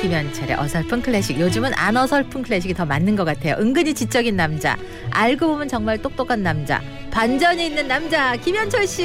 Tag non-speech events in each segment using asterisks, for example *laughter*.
김현철의 어설픈 클래식 요즘은 안 어설픈 클래식이 더 맞는 것 같아요 은근히 지적인 남자 알고 보면 정말 똑똑한 남자 반전이 있는 남자 김현철 씨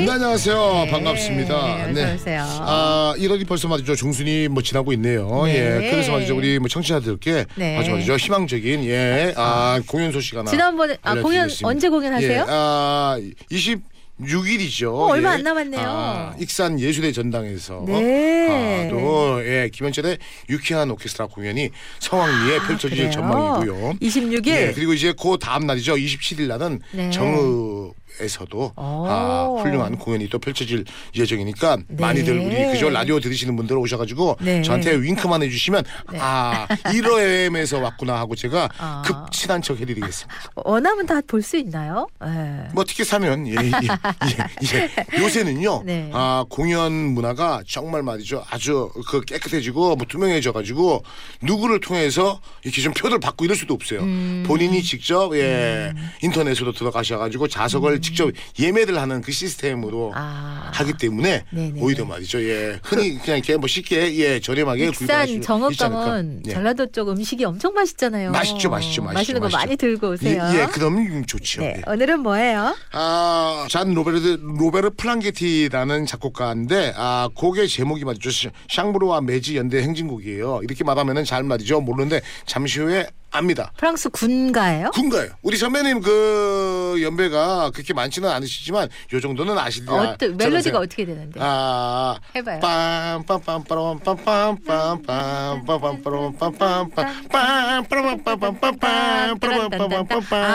네, 안녕하세요. 네, 반갑습니다. 어서 오세요. 아, 1월이 벌써 말이죠. 중순이 뭐 지나고 있네요. 네. 예. 그래서 말이죠. 우리 뭐 청취자들께 네. 아주 말이죠. 희망적인 예. 아, 공연 소식 하나. 지난번에 아 공연. 언제 공연하세요? 예. 아, 26일이죠. 어, 얼마 안 남았네요. 아, 익산 예술의 전당에서 네. 아, 또 예, 김현철의 유쾌한 오케스트라 공연이 성황리에 펼쳐질 아, 그래요? 전망이고요. 26일 예, 그리고 이제 그 다음 날이죠. 27일 날은 네. 정읍 에서도 오. 아, 훌륭한 공연이 또 펼쳐질 예정이니까 네. 많이들 우리 그죠 라디오 들으시는 분들 오셔가지고 네. 저한테 윙크만 해주시면 아 1호엠에서 왔구나 하고 제가 *laughs* 아. 급 친한 척 해드리겠습니다. 원하면 다 볼 수 있나요? 네. 뭐 티켓 사면 예, 예, 예, 예. *laughs* 요새는요 네. 아 공연 문화가 정말 말이죠 아주 그 깨끗해지고 뭐 투명해져가지고 누구를 통해서 이렇게 좀 표를 받고 이럴 수도 없어요 음. 본인이 직접 예 인터넷으로 들어가셔가지고 좌석을 직접 예매를 하는 그 시스템으로 음. 아. 하기 때문에 네네네. 오히려 말이죠 예 흔히 그냥 이렇게 뭐 쉽게 예 저렴하게 있지 않을까. 예. 전라도 쪽 음식이 엄청 맛있잖아요. 맛있죠, 맛있죠, 맛있죠, 맛있는 거 맛있죠. 많이 들고 예, 오세요. 예 그럼 좋죠 네, 예. 오늘은 뭐예요? 아, 잔 로베르트 로베르 플랑게티라는 작곡가인데 아 곡의 제목이 말이죠 시- 샹브로와 매지 연대 행진곡이에요. 이렇게 말하면은 잘 말이죠 모르는데 잠시 후에 압니다. 프랑스 군가예요? 군가요. 우리 선배님 그 연배가 그렇게 많지는 않으시지만 요 정도는 아시리라. 어떠, 멜로디가 어떻게 되는데? 아, 해봐요.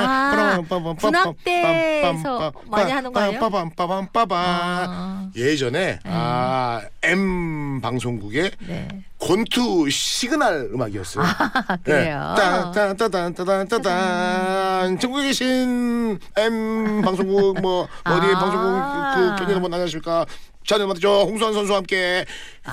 아, 군악대에서 많이 하는 거 아니에요? 아. 예전에 아 M 방송국의 네. 권투 시그널 음악이었어요. 아, 그래요. 따따따따따따따 전국에 계신 M 방송국 뭐 어디 아. 방송국 그, 그 편의 여러분 안녕하십니까? 저는 말이죠 홍수환 선수와 함께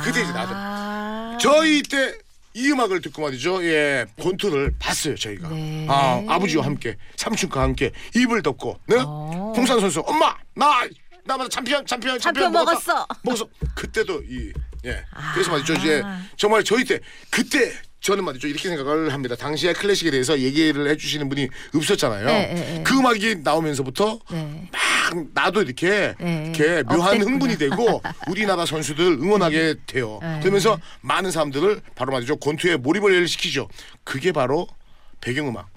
그때 이제 나도 아. 저희 때 이 음악을 듣고 말이죠. 예, 권투를 봤어요 저희가. 네. 아 아버지와 함께 삼촌과 함께 이불 덮고, 네? 어. 홍수환 선수, 엄마 나 나마다 챔피언 챔피언 챔피언 먹었어. 먹었어. 그때도 이 예. 아. 그래서 말이죠 이제 정말 저희 때 그때 저는 말이죠 이렇게 생각을 합니다. 당시의 클래식에 대해서 얘기를 해주시는 분이 없었잖아요. 네, 네, 네. 그 음악이 나오면서부터 네. 막 나도 이렇게 네. 이렇게 묘한 업됐구나. 흥분이 되고 *laughs* 우리나라 선수들 응원하게 돼요. 네. 그러면서 많은 사람들을 바로 말이죠 권투에 몰입을 시키죠. 그게 바로 배경음악.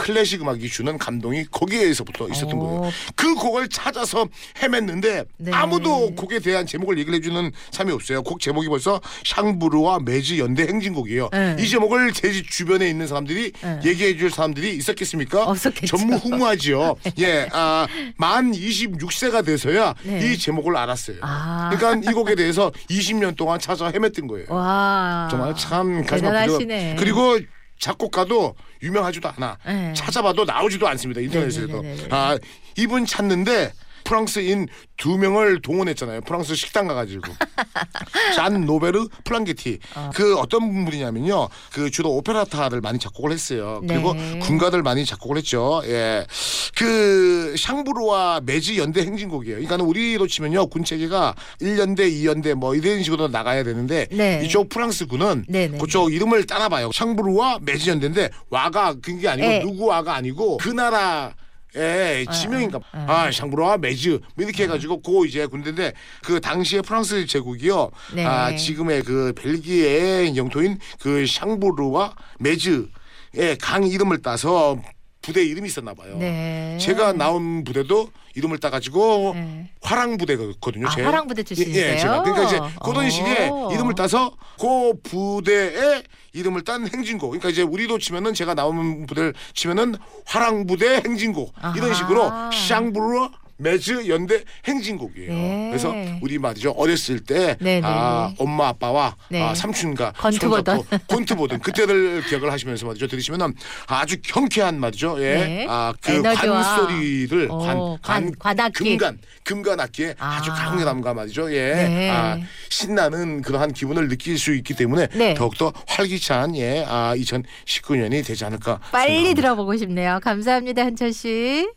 클래식 음악이 주는 감동이 거기에서부터 있었던 오. 거예요. 그 곡을 찾아서 헤맸는데 네. 아무도 곡에 대한 제목을 얘기를 해주는 사람이 없어요. 곡 제목이 벌써 샹브르와 매즈 연대 행진곡이에요. 네. 이 제목을 제 주변에 있는 사람들이 네. 얘기해줄 사람들이 있었겠습니까? 없었겠죠. 전무후무하지요. *laughs* 예, 아, 만 26세가 돼서야 네. 이 제목을 알았어요. 아. 그러니까 이 곡에 대해서 20년 동안 찾아 헤맸던 거예요. 와. 정말 참 가슴 아프죠. 그리고 작곡가도 유명하지도 않아. 네. 찾아봐도 나오지도 않습니다. 인터넷에도. 네네네네. 아, 이분 찾는데 프랑스인 두 명을 동원했잖아요. 프랑스 식당 가가지고 *laughs* 잔 노베르 플랑게티 그 어떤 분이냐면요. 그 주로 오페레타를 많이 작곡을 했어요. 그리고 네. 군가들 많이 작곡을 했죠. 예, 그 샹브르와 매지 연대 행진곡이에요. 그러니까 우리로 치면요 군 체계가 1연대, 2연대 뭐 이런 식으로 나가야 되는데 네. 이쪽 프랑스 군은 네네. 그쪽 이름을 따나 봐요. 샹브르와 매지 연대인데 와가 그게 아니고 네. 누구 와가 아니고 그 나라 에 지명인가 봐. 아 매즈 뭐 이렇게 해가지고 고 이제 군대인데 그 당시에 프랑스 제국이요 네. 아 지금의 그 벨기에의 영토인 그 샹브르와 매즈의 강 이름을 따서 부대 이름이 있었나 봐요. 네. 제가 나온 부대도 이름을 따가지고 네. 화랑 부대거든요. 아, 제. 화랑 부대 예, 출신이세요? 예, 제가 그러니까 이제 식의 오. 이름을 따서 그 부대의 이름을 딴 행진곡. 그러니까 이제 우리도 치면은 제가 나오는 부대를 치면은 화랑 부대 아하. 이런 식으로 샹브르 매즈 연대 행진곡이에요. 네. 그래서 우리 말이죠 어렸을 때 네, 네, 아, 네. 엄마 아빠와 네. 아, 삼촌과 권투 손잡고 보던. 권투 보던 그때를 기억을 하시면서 말이죠 들으시면은 아주 경쾌한 말이죠. 예. 네. 아그 관소리를 어, 관, 관- 관. 금관 금관 악기의 아. 아주 강렬함과 말이죠. 예. 네. 아, 신나는 그러한 기분을 느낄 수 있기 때문에 네. 더욱더 활기찬 예. 아, 2019년이 되지 않을까 빨리 생각합니다. 들어보고 싶네요. 감사합니다, 한철 씨.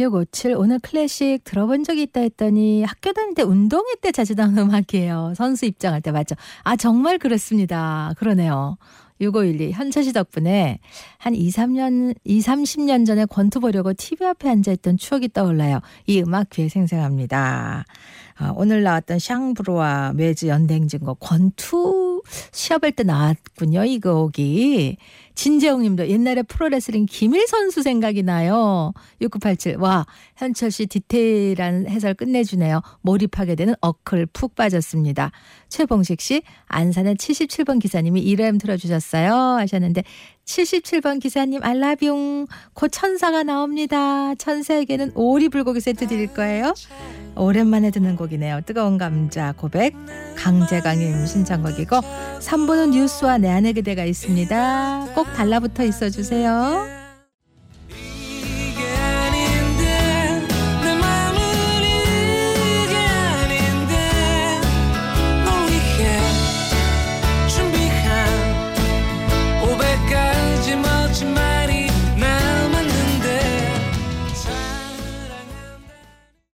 (1657) 오늘 클래식 들어본 적이 있다 했더니 학교 다닐 때 운동회 때 자주 나오는 음악이에요 선수 입장할 때 맞죠 아 정말 그렇습니다 그러네요 6512 현철 씨 덕분에 한 2, 3년, 2, 30년 전에 권투 보려고 TV 앞에 앉아 있던 추억이 떠올라요. 이 음악 귀에 생생합니다. 아, 오늘 나왔던 샹브로와 매즈 연대행진곡 권투 시합할 때 나왔군요. 이 곡이. 진재홍 님도 옛날에 프로레슬링 김일 선수 생각이 나요. 6987. 와, 현철 씨 디테일한 해설 끝내주네요. 몰입하게 되는 어클 푹 빠졌습니다. 최봉식 씨, 안산의 77번 기사님이 1M 틀어주셨어요. 하셨는데, 77번 기사님, 알라뷰. 곧 천사가 나옵니다. 천사에게는 오리 불고기 세트 드릴 거예요. 오랜만에 듣는 곡이네요. 뜨거운 감자 고백. 강재강님 신청곡이고, 3부는 뉴스와 내 안의 그대가 있습니다. 꼭 달라붙어 있어 주세요.